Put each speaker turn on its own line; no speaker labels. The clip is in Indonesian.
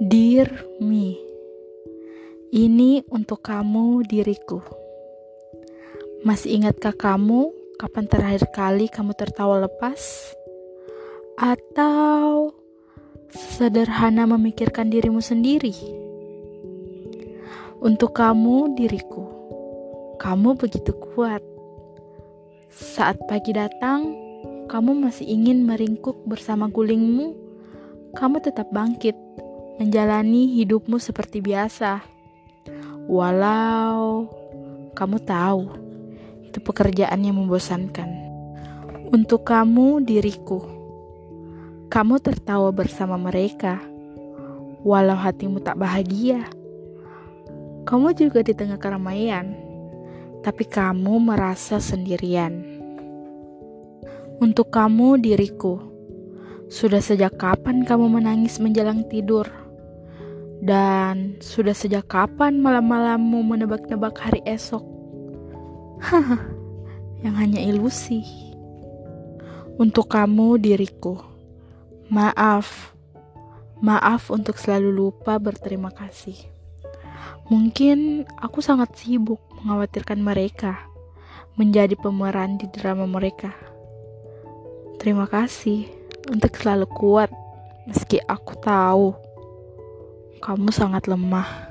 Dear me, ini untuk kamu diriku. Masih ingatkah kamu kapan terakhir kali kamu tertawa lepas? Atau sederhana memikirkan dirimu sendiri? Untuk kamu diriku, kamu begitu kuat. Saat pagi datang, kamu masih ingin meringkuk bersama gulingmu, kamu tetap bangkit menjalani hidupmu seperti biasa. Walau kamu tahu itu pekerjaan yang membosankan. Untuk kamu, diriku, kamu tertawa bersama mereka. Walau hatimu tak bahagia, kamu juga di tengah keramaian, tapi kamu merasa sendirian. Untuk kamu, diriku, sudah sejak kapan kamu menangis menjelang tidur? Dan sudah sejak kapan malam-malammu menebak-nebak hari esok? Haha, yang hanya ilusi. Untuk kamu, diriku, maaf. Maaf untuk selalu lupa berterima kasih. Mungkin aku sangat sibuk mengkhawatirkan mereka menjadi pemeran di drama mereka. Terima kasih untuk selalu kuat meski aku tahu kamu sangat lemah.